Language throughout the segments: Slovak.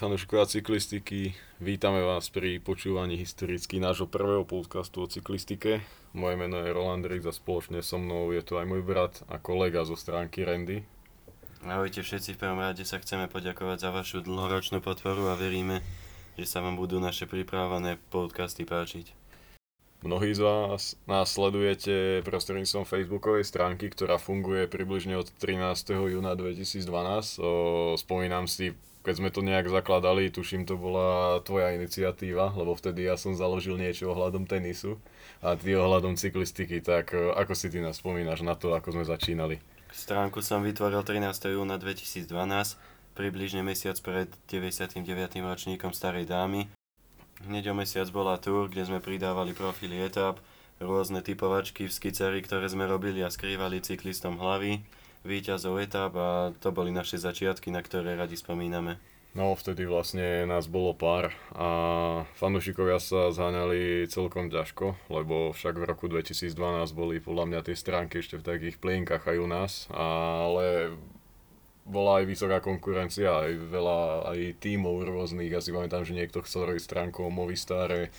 Vážení fanúšikovia cyklistiky, vítame vás pri počúvaní historicky nášho prvého podcastu o cyklistike. Moje meno je Roland Rix a spoločne so mnou je tu aj môj brat a kolega zo stránky Randy. Ahojte všetci, v prvom rade sa chceme poďakovať za vašu dlhoročnú podporu a veríme, že sa vám budú naše pripravené podcasty páčiť. Mnohí z vás nás sledujete prostredníctvom facebookovej stránky, ktorá funguje približne od 13. júna 2012. O, spomínam si, keď sme to nejak zakladali, tuším to bola tvoja iniciatíva, lebo vtedy ja som založil niečo ohľadom tenisu a ty ohľadom cyklistiky, tak ako si ty nás spomínaš na to, ako sme začínali? Stránku som vytvoril 13. júna 2012, približne mesiac pred 99. ročníkom Starej dámy Hneď o mesiac bola tour, kde sme pridávali profily etap, rôzne typovačky v skiceri, ktoré sme robili a skrývali cyklistom hlavy, výťazov etap a to boli naše začiatky, na ktoré radi spomíname. No, vtedy vlastne nás bolo pár a fanúšikovia sa zháňali celkom ťažko, lebo však v roku 2012 boli podľa mňa tie stránky ešte v takých plienkach aj u nás, ale bola aj vysoká konkurencia, aj veľa aj tímov rôznych. Ja si pamätám, že niekto chcel robiť stránku o Movistare,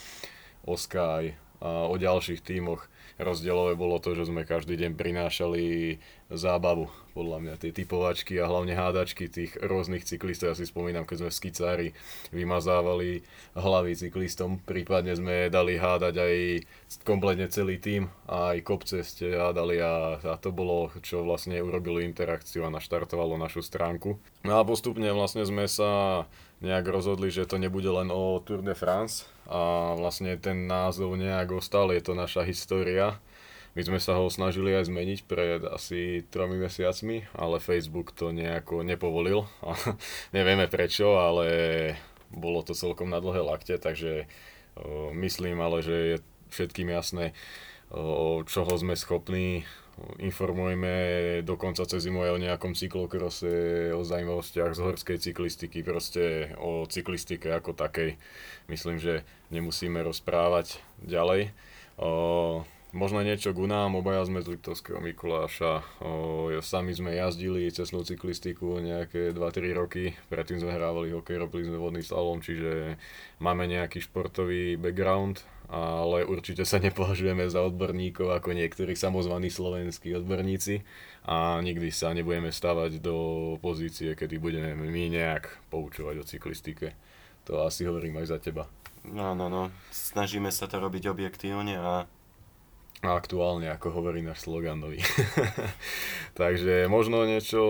Sky a o ďalších tímoch. Rozdielové bolo to, že sme každý deň prinášali zábavu, podľa mňa, tie typovačky a hlavne hádačky tých rôznych cyklistov. Ja si spomínam, keď sme v skicári vymazávali hlavy cyklistom, prípadne sme dali hádať aj kompletne celý tým a aj kopce ste hádali a, a to bolo, čo vlastne urobilo interakciu a naštartovalo našu stránku. No a postupne vlastne sme sa nejak rozhodli, že to nebude len o Tour de France, a vlastne ten názov nejak ostal, je to naša história. My sme sa ho snažili aj zmeniť pred asi tromi mesiacmi, ale Facebook to nejako nepovolil. Nevieme prečo, ale bolo to celkom na dlhé lakte, takže myslím ale, že je všetkým jasné, čoho sme schopní informujeme dokonca cez zimu aj o nejakom cyklokrose, o zaujímavostiach z horskej cyklistiky, proste o cyklistike ako takej. Myslím, že nemusíme rozprávať ďalej. Možno niečo k nám, obaja sme z Liptovského Mikuláša. O, sami sme jazdili cestnú cyklistiku nejaké 2-3 roky, predtým sme hrávali hokej, robili sme vodný slalom, čiže máme nejaký športový background ale určite sa nepovažujeme za odborníkov ako niektorí samozvaní slovenskí odborníci a nikdy sa nebudeme stavať do pozície, kedy budeme my nejak poučovať o cyklistike. To asi hovorím aj za teba. No, no, no. Snažíme sa to robiť objektívne a aktuálne, ako hovorí náš slogan nový. Takže možno niečo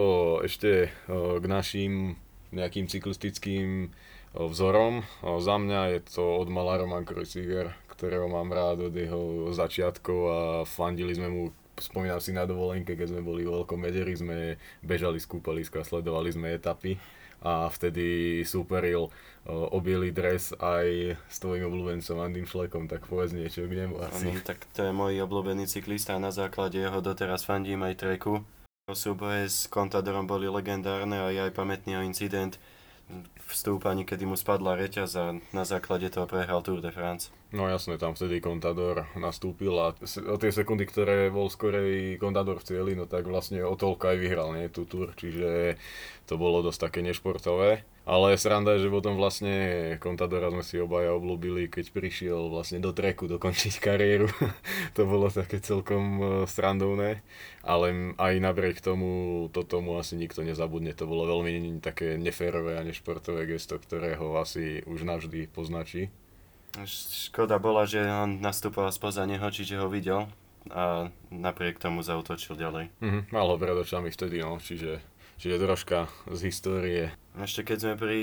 ešte k našim nejakým cyklistickým vzorom. Za mňa je to od mala Roman Kreuziger, ktorého mám rád od jeho začiatkov a fandili sme mu spomínam si na dovolenke, keď sme boli v Veľkom Mederi, sme bežali z kúpaliska, sledovali sme etapy a vtedy superil obielý dres aj s tvojim obľúbencom Andym Šlekom, tak povedz niečo k nemu asi. Ano, tak to je môj obľúbený cyklista a na základe jeho doteraz fandím aj treku. Súboje s Contadorom boli legendárne a aj pamätný incident, v stúpaní, kedy mu spadla reťaz a na základe toho prehral Tour de France. No jasne, tam vtedy Contador nastúpil a o tie sekundy, ktoré bol skorej Contador v cieli, no tak vlastne o toľko aj vyhral, nie, tú Tour, čiže to bolo dosť také nešportové. Ale sranda je, že potom vlastne Contadora sme si obaja obľúbili, keď prišiel vlastne do treku dokončiť kariéru. to bolo také celkom e, srandovné, ale aj napriek tomu to tomu asi nikto nezabudne. To bolo veľmi také neférové a nešportové gesto, ktoré ho asi už navždy poznačí. Škoda bola, že on nastupoval spoza neho, čiže ho videl a napriek tomu zautočil ďalej. Mhm, mal ho pred očami vtedy, no, čiže Čiže troška z histórie. Ešte keď sme pri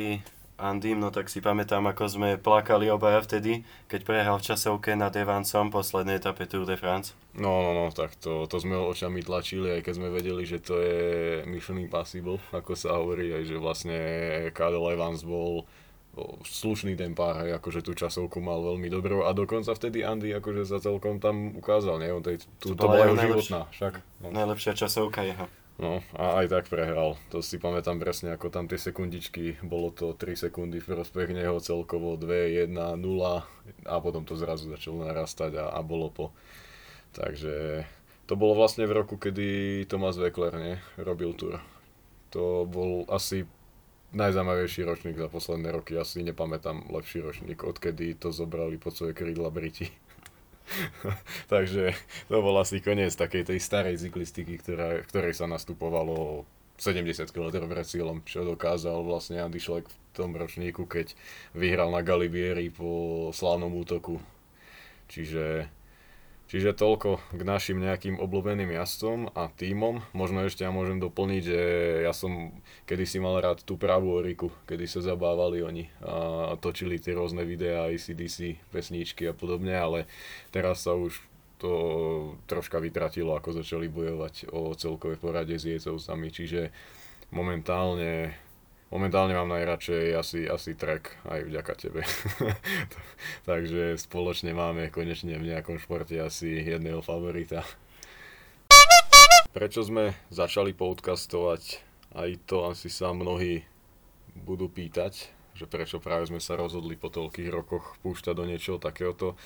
Andym, no tak si pamätám, ako sme plakali obaja vtedy, keď prehral v časovke nad Evansom poslednej etape Tour de France. No, no, no, tak to, to sme očami tlačili, aj keď sme vedeli, že to je mission impossible, ako sa hovorí, aj že vlastne Karel Evans bol slušný ten pár, akože tú časovku mal veľmi dobrú a dokonca vtedy Andy akože sa celkom tam ukázal, nie? On tej, tu, to, to bola jeho životná, však. No. Najlepšia časovka jeho. No a aj tak prehral. To si pamätám presne, ako tam tie sekundičky, bolo to 3 sekundy v prospech neho celkovo 2, 1, 0 a potom to zrazu začalo narastať a, a bolo po. Takže to bolo vlastne v roku, kedy Thomas Weckler ne, robil tur. To bol asi najzaujímavejší ročník za posledné roky. Asi nepamätám lepší ročník, odkedy to zobrali pod svoje krídla Briti. Takže to bol asi koniec takej tej starej cyklistiky, ktorá, ktorej sa nastupovalo 70 km pred cieľom, čo dokázal vlastne Andy Schleck v tom ročníku, keď vyhral na Galibieri po slávnom útoku. Čiže Čiže toľko k našim nejakým obľúbeným jazdcom a týmom. Možno ešte ja môžem doplniť, že ja som kedysi mal rád tú pravú Oriku, kedy sa zabávali oni a točili tie rôzne videá, ICDC, pesničky a podobne, ale teraz sa už to troška vytratilo, ako začali bojovať o celkové porade s jecovcami, čiže momentálne Momentálne mám najradšej asi, asi track aj vďaka tebe. Takže spoločne máme konečne v nejakom športe asi jedného favorita. Prečo sme začali podcastovať? Aj to asi sa mnohí budú pýtať, že prečo práve sme sa rozhodli po toľkých rokoch púšťať do niečoho takéhoto.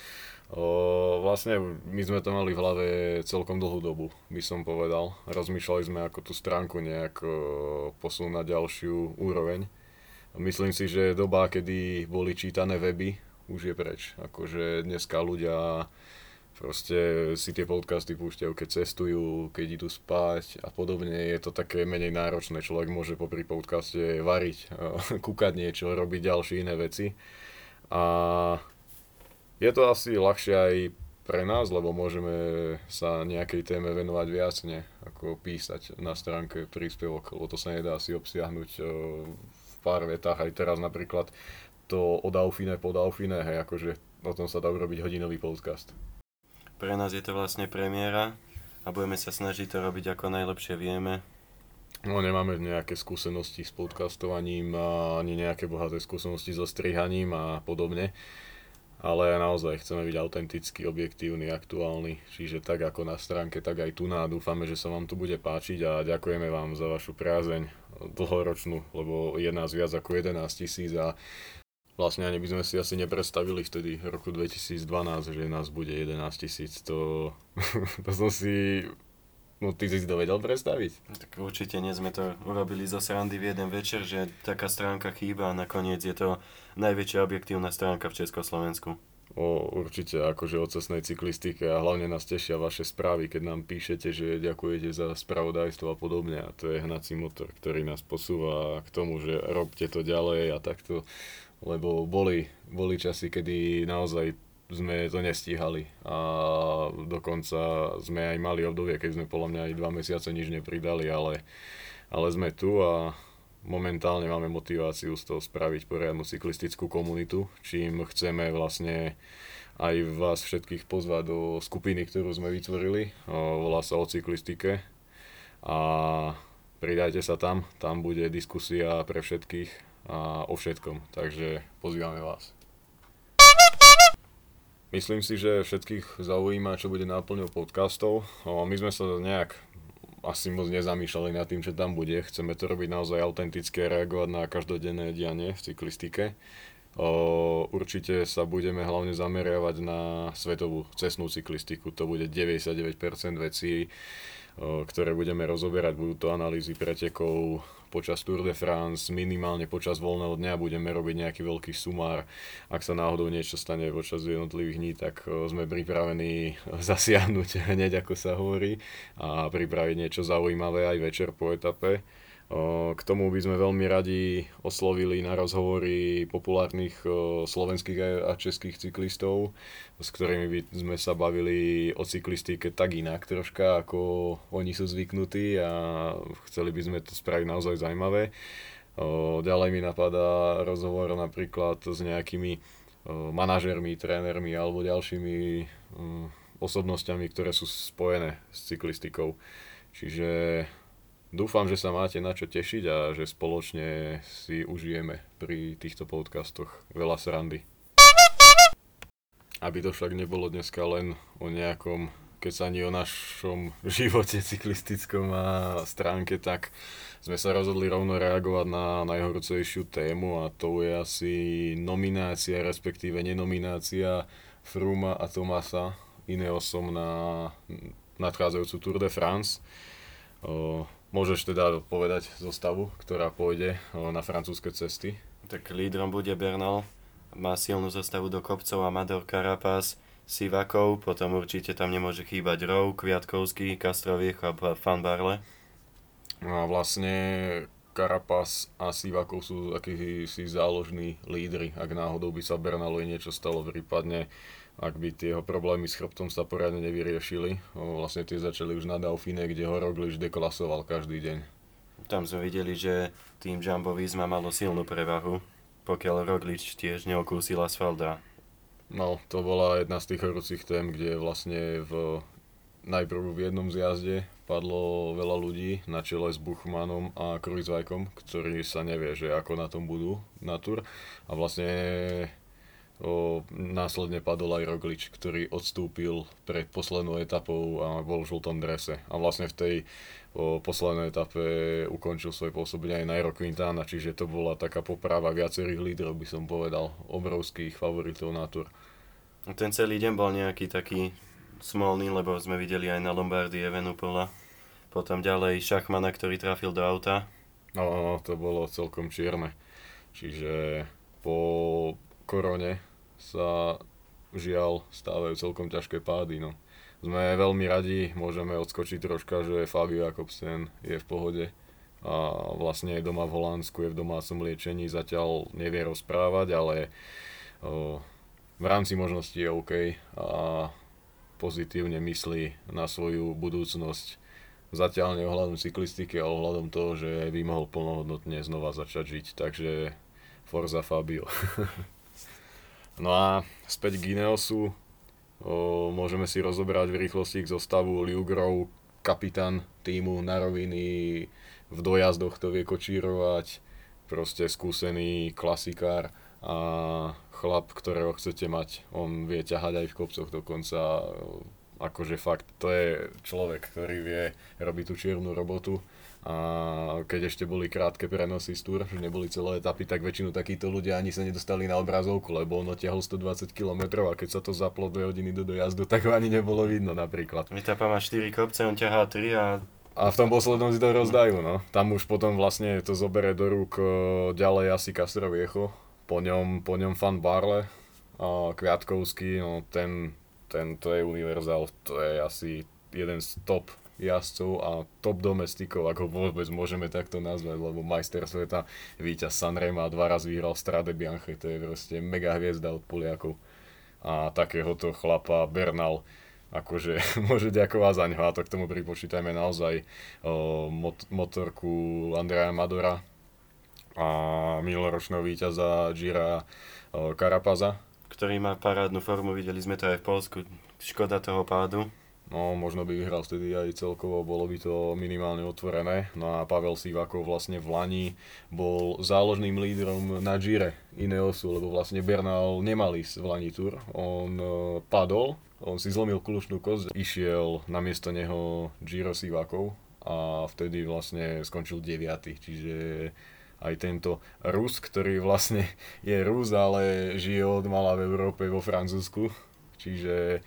O, vlastne my sme to mali v hlave celkom dlhú dobu, by som povedal. Rozmýšľali sme, ako tú stránku nejak posunúť na ďalšiu úroveň. Myslím si, že doba, kedy boli čítané weby, už je preč. Akože dneska ľudia proste si tie podcasty púšťajú, keď cestujú, keď idú spať a podobne. Je to také menej náročné. Človek môže popri podcaste variť, kúkať niečo, robiť ďalšie iné veci. A je to asi ľahšie aj pre nás, lebo môžeme sa nejakej téme venovať viac, ne, ako písať na stránke príspevok, lebo to sa nedá asi obsiahnuť e, v pár vetách. Aj teraz napríklad to o Dauphine po Dauphine, hej, akože o tom sa dá urobiť hodinový podcast. Pre nás je to vlastne premiéra a budeme sa snažiť to robiť ako najlepšie vieme. No nemáme nejaké skúsenosti s podcastovaním, ani nejaké bohaté skúsenosti so strihaním a podobne ale naozaj chceme byť autentický, objektívny, aktuálny, čiže tak ako na stránke, tak aj tu na. Dúfame, že sa vám to bude páčiť a ďakujeme vám za vašu priazeň dlhoročnú, lebo je nás viac ako 11 tisíc a vlastne ani by sme si asi nepredstavili vtedy roku 2012, že nás bude 11 tisíc, to, to som si No ty si to vedel predstaviť? Tak určite nie sme to urobili zo srandy v jeden večer, že taká stránka chýba a nakoniec je to najväčšia objektívna stránka v Československu. O, určite, akože o cestnej cyklistike a hlavne nás tešia vaše správy, keď nám píšete, že ďakujete za spravodajstvo a podobne a to je hnací motor, ktorý nás posúva k tomu, že robte to ďalej a takto, lebo boli, boli časy, kedy naozaj sme to nestíhali a dokonca sme aj mali obdobie, keď sme podľa mňa aj dva mesiace nič nepridali, ale, ale sme tu a momentálne máme motiváciu z toho spraviť poriadnu cyklistickú komunitu, čím chceme vlastne aj vás všetkých pozvať do skupiny, ktorú sme vytvorili. Volá sa o cyklistike a pridajte sa tam, tam bude diskusia pre všetkých a o všetkom, takže pozývame vás. Myslím si, že všetkých zaujíma, čo bude náplňou podcastov. My sme sa nejak asi moc nezamýšľali nad tým, čo tam bude. Chceme to robiť naozaj autentické, reagovať na každodenné dianie v cyklistike. Určite sa budeme hlavne zameriavať na svetovú cestnú cyklistiku. To bude 99% vecí, ktoré budeme rozoberať. Budú to analýzy pretekov, počas Tour de France, minimálne počas voľného dňa budeme robiť nejaký veľký sumár. Ak sa náhodou niečo stane počas jednotlivých dní, tak sme pripravení zasiahnuť hneď, ako sa hovorí, a pripraviť niečo zaujímavé aj večer po etape. K tomu by sme veľmi radi oslovili na rozhovory populárnych slovenských a českých cyklistov, s ktorými by sme sa bavili o cyklistike tak inak troška, ako oni sú zvyknutí a chceli by sme to spraviť naozaj zaujímavé. Ďalej mi napadá rozhovor napríklad s nejakými manažermi, trénermi alebo ďalšími osobnosťami, ktoré sú spojené s cyklistikou. Čiže Dúfam, že sa máte na čo tešiť a že spoločne si užijeme pri týchto podcastoch veľa srandy. Aby to však nebolo dneska len o nejakom keď sa ani o našom živote cyklistickom a stránke, tak sme sa rozhodli rovno reagovať na najhorúcejšiu tému a to je asi nominácia, respektíve nenominácia Fruma a Tomasa Ineosom na nadchádzajúcu Tour de France. Môžeš teda povedať zostavu, ktorá pôjde na francúzske cesty? Tak lídrom bude Bernal, má silnú zostavu do kopcov Amador Carapaz, Sivakov, potom určite tam nemôže chýbať Rou, Kviatkovský, Kastroviech a Fan Barle. No a vlastne Carapaz a Sivakov sú si záložní lídry, ak náhodou by sa Bernalovi niečo stalo, prípadne ak by tie jeho problémy s chrbtom sa poriadne nevyriešili. Vlastne tie začali už na Dauphine, kde ho Roglič deklasoval každý deň. Tam sme videli, že tým Jumbo Visma malo silnú prevahu, pokiaľ Roglič tiež neokúsil asfalta. No, to bola jedna z tých horúcich tém, kde vlastne v, najprv v jednom zjazde padlo veľa ľudí na čele s Buchmanom a Kruizvajkom, ktorí sa nevie, že ako na tom budú na tur. A vlastne o, následne padol aj Roglič, ktorý odstúpil pred poslednou etapou a bol v žltom drese. A vlastne v tej o, poslednej etape ukončil svoje pôsobenie aj Nairo Quintana, čiže to bola taká poprava viacerých lídrov, by som povedal, obrovských favoritov na tur. Ten celý deň bol nejaký taký smolný, lebo sme videli aj na Lombardii Evenupola. Potom ďalej Šachmana, ktorý trafil do auta. No, no, no to bolo celkom čierne. Čiže po korone sa žiaľ stávajú celkom ťažké pády. No. Sme veľmi radi, môžeme odskočiť troška, že Fabio Jakobsen je v pohode a vlastne je doma v Holandsku, je v domácom liečení, zatiaľ nevie rozprávať, ale o, v rámci možností je OK a pozitívne myslí na svoju budúcnosť. Zatiaľ nie ohľadom cyklistiky, ale ohľadom toho, že by mohol plnohodnotne znova začať žiť. Takže Forza Fabio. No a späť k Ineosu. O, môžeme si rozobrať v rýchlosti k zostavu. Liu Grove, kapitán týmu na roviny, v dojazdoch to vie kočírovať, proste skúsený klasikár a chlap, ktorého chcete mať, on vie ťahať aj v kopcoch dokonca, akože fakt, to je človek, ktorý vie robiť tú čiernu robotu a keď ešte boli krátke prenosy z túr, že neboli celé etapy, tak väčšinu takíto ľudia ani sa nedostali na obrazovku, lebo on ťahol 120 km a keď sa to zaplo 2 hodiny do dojazdu, tak ho ani nebolo vidno napríklad. Etapa má 4 kopce, on ťahá 3 a a v tom poslednom si to rozdajú, no. Tam už potom vlastne to zobere do rúk e, ďalej asi Castroviecho, po ňom, po ňom Fan Barle, a Kviatkovský, no ten, ten, to je univerzál, to je asi jeden z top jazdcov a top domestikov, ako vôbec môžeme takto nazvať, lebo majster sveta, víťaz Sanrema dva raz vyhral Strade Bianche, to je proste mega hviezda od Poliakov. A takéhoto chlapa Bernal, akože môže ďakovať za ňo a to k tomu pripočítajme naozaj o, mot- motorku Andreja Madora a minuloročného víťaza Gira Karapaza. Ktorý má parádnu formu, videli sme to aj v Polsku. Škoda toho pádu. No, možno by vyhral vtedy aj celkovo, bolo by to minimálne otvorené. No a Pavel Sivakov vlastne v Lani bol záložným lídrom na Gire Ineosu, lebo vlastne Bernal nemal ísť v Lani Tour. On uh, padol, on si zlomil kľúčnú kosť, išiel na miesto neho Giro Sivakov a vtedy vlastne skončil 9. Čiže aj tento Rus, ktorý vlastne je Rus, ale žije od mala v Európe vo Francúzsku. Čiže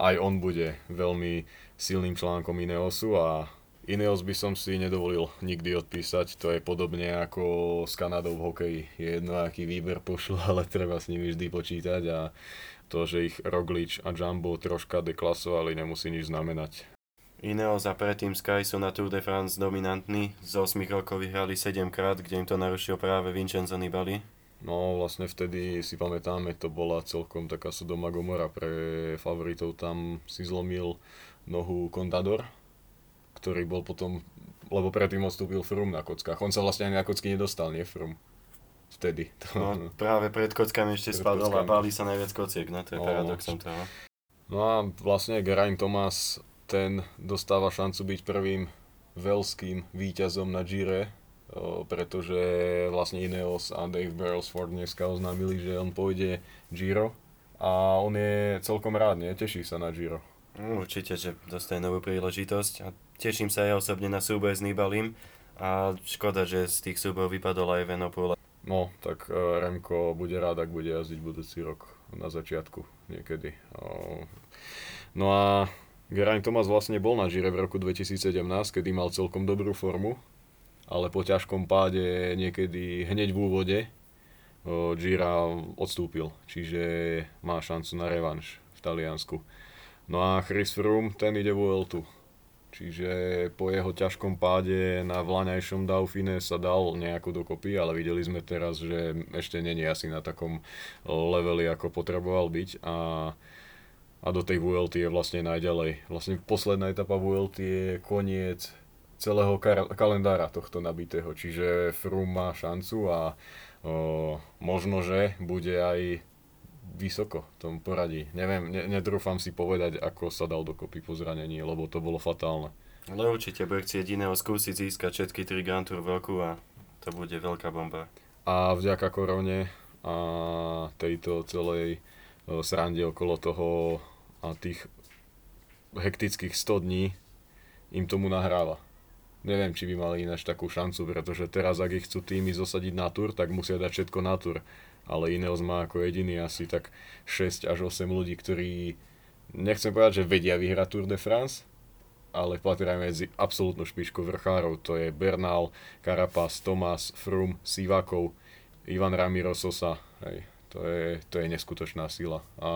aj on bude veľmi silným článkom Ineosu a Ineos by som si nedovolil nikdy odpísať, to je podobne ako s Kanadou v hokeji. Je jedno, aký výber pošlo, ale treba s nimi vždy počítať a to, že ich Roglič a Jumbo troška deklasovali, nemusí nič znamenať. Ineos a predtým Sky sú na Tour de France dominantní. Z 8 rokov vyhrali 7 krát, kde im to narušil práve Vincenzo Nibali. No vlastne vtedy si pamätáme, to bola celkom taká Sodoma Gomora pre favoritov. Tam si zlomil nohu Contador, ktorý bol potom, lebo predtým odstúpil Frum na kockách. On sa vlastne ani na kocky nedostal, nie Frum. Vtedy. No, práve pred kockami ešte pred spadol kockami. a báli sa najviac kociek, no to je no, paradoxom toho. No a vlastne Geraint Thomas, ten dostáva šancu byť prvým veľským víťazom na Gire pretože vlastne Ineos a Dave Brailsford dneska oznámili, že on pôjde Giro a on je celkom rád, nie? Teší sa na Giro. No, určite, že dostane novú príležitosť a teším sa aj osobne na súboj s Nibalim a škoda, že z tých súbojov vypadol aj Venopol. No, tak e, Remko bude rád, ak bude jazdiť budúci rok na začiatku niekedy. No a Geraint Thomas vlastne bol na Gire v roku 2017, kedy mal celkom dobrú formu, ale po ťažkom páde niekedy hneď v úvode Gira odstúpil, čiže má šancu na revanš v Taliansku. No a Chris Froome, ten ide Vueltu. Čiže po jeho ťažkom páde na vlaňajšom Dauphine sa dal nejako dokopy, ale videli sme teraz, že ešte není asi na takom leveli, ako potreboval byť a a do tej VLT je vlastne najďalej. Vlastne posledná etapa VLT je koniec celého kar- kalendára tohto nabitého, čiže Froome má šancu a o, možno, že bude aj vysoko v tom poradí. Neviem, ne, nedrúfam si povedať, ako sa dal dokopy po zranení, lebo to bolo fatálne. Ale určite bude chcieť iného skúsiť získať všetky tri Grand Tour v roku a to bude veľká bomba. A vďaka korone a tejto celej srande okolo toho a tých hektických 100 dní im tomu nahráva. Neviem, či by mali ináč takú šancu, pretože teraz, ak ich chcú týmy zosadiť na tur, tak musia dať všetko na tur. Ale Ineos má ako jediný asi tak 6 až 8 ľudí, ktorí, nechcem povedať, že vedia vyhrať Tour de France, ale patria medzi absolútnu špičku vrchárov. To je Bernal, Carapaz, Tomás, Frum, Sivakov, Ivan Ramiro Sosa. Hej, to, je, to je neskutočná sila. A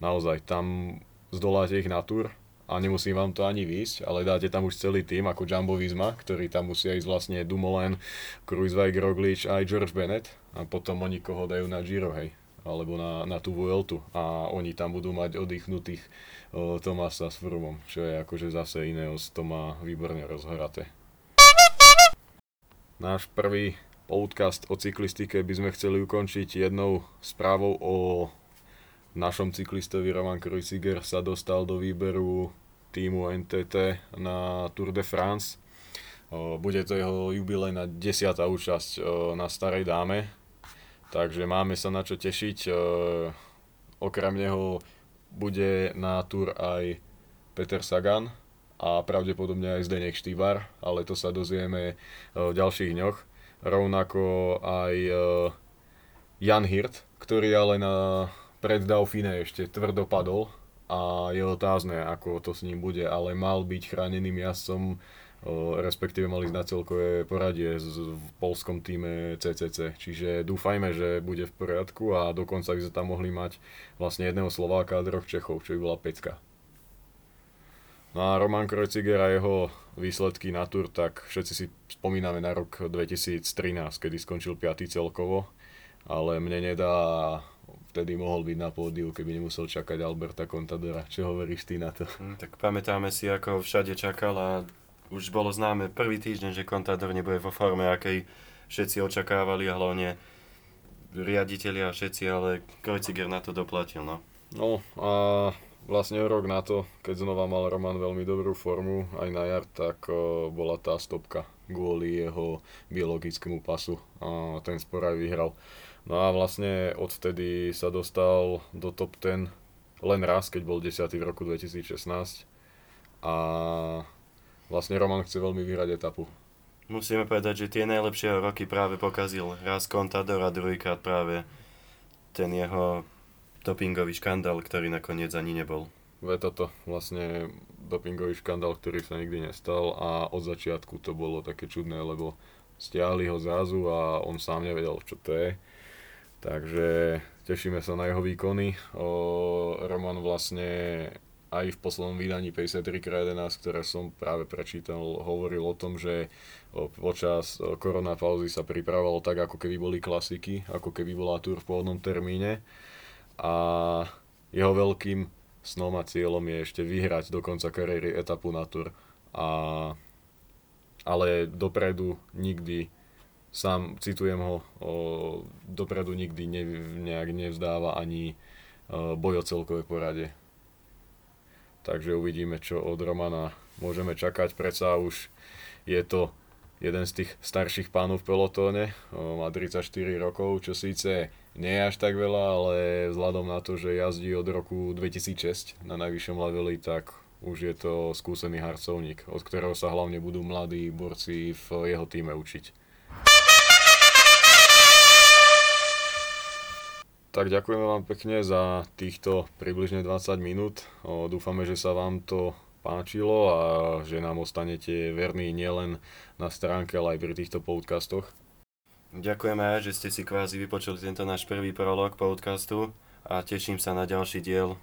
naozaj tam zdoláte ich na tur a nemusí vám to ani výjsť, ale dáte tam už celý tým ako Jumbo Visma, ktorý tam musia ísť vlastne Dumoulin, Kruiswijk, Roglič aj George Bennett. A potom oni koho dajú na Giro, hej? Alebo na, na tú Vueltu. A oni tam budú mať oddychnutých o, Tomasa s Frumom, čo je akože zase Ineos, to má výborne rozhraté. Náš prvý podcast o cyklistike by sme chceli ukončiť jednou správou o našom cyklistovi Roman Krujciger sa dostal do výberu týmu NTT na Tour de France. Bude to jeho jubilejná desiatá účasť na Starej dáme, takže máme sa na čo tešiť. Okrem neho bude na Tour aj Peter Sagan a pravdepodobne aj Zdenek Štýbar, ale to sa dozvieme v ďalších dňoch. Rovnako aj Jan Hirt, ktorý ale na pred Dauphine ešte tvrdo padol a je otázne, ako to s ním bude, ale mal byť chráneným jazdcom, respektíve mali ísť na celkové poradie v polskom týme CCC. Čiže dúfajme, že bude v poriadku a dokonca by sme tam mohli mať vlastne jedného Slováka a troch Čechov, čo by bola pecka. No a Roman Krojciger a jeho výsledky na tur, tak všetci si spomíname na rok 2013, kedy skončil 5. celkovo, ale mne nedá vtedy mohol byť na pódiu, keby nemusel čakať Alberta Contadora. Čo hovoríš ty na to? Hm, tak pamätáme si, ako všade čakal a už bolo známe prvý týždeň, že Contador nebude vo forme, akej všetci očakávali a hlavne riaditeľi a všetci, ale Krojciger na to doplatil, no. No a vlastne rok na to, keď znova mal Roman veľmi dobrú formu aj na jar, tak uh, bola tá stopka kvôli jeho biologickému pasu a ten spor aj vyhral. No a vlastne odvtedy sa dostal do top 10 len raz, keď bol 10. v roku 2016. A vlastne Roman chce veľmi vyhrať etapu. Musíme povedať, že tie najlepšie roky práve pokazil raz Contador a druhýkrát práve ten jeho dopingový škandál, ktorý nakoniec ani nebol. Ve toto vlastne dopingový škandál, ktorý sa nikdy nestal a od začiatku to bolo také čudné, lebo stiahli ho zrazu a on sám nevedel, čo to je Takže tešíme sa na jeho výkony. O, Roman vlastne aj v poslednom vydaní 53x11, ktoré som práve prečítal, hovoril o tom, že počas koronapauzy sa pripravovalo tak, ako keby boli klasiky, ako keby bola tur v pôvodnom termíne. A jeho veľkým snom a cieľom je ešte vyhrať do konca kariéry etapu na tur. A, ale dopredu nikdy sám citujem ho, o, dopredu nikdy ne, nejak nevzdáva ani o, boj o celkové porade. Takže uvidíme, čo od Romana môžeme čakať. Predsa už je to jeden z tých starších pánov v pelotóne, o, má 34 rokov, čo síce nie je až tak veľa, ale vzhľadom na to, že jazdí od roku 2006 na najvyššom leveli, tak už je to skúsený harcovník, od ktorého sa hlavne budú mladí borci v jeho týme učiť. Tak ďakujeme vám pekne za týchto približne 20 minút. Dúfame, že sa vám to páčilo a že nám ostanete verní nielen na stránke, ale aj pri týchto podcastoch. Ďakujeme že ste si kvázi vypočuli tento náš prvý prolog podcastu a teším sa na ďalší diel.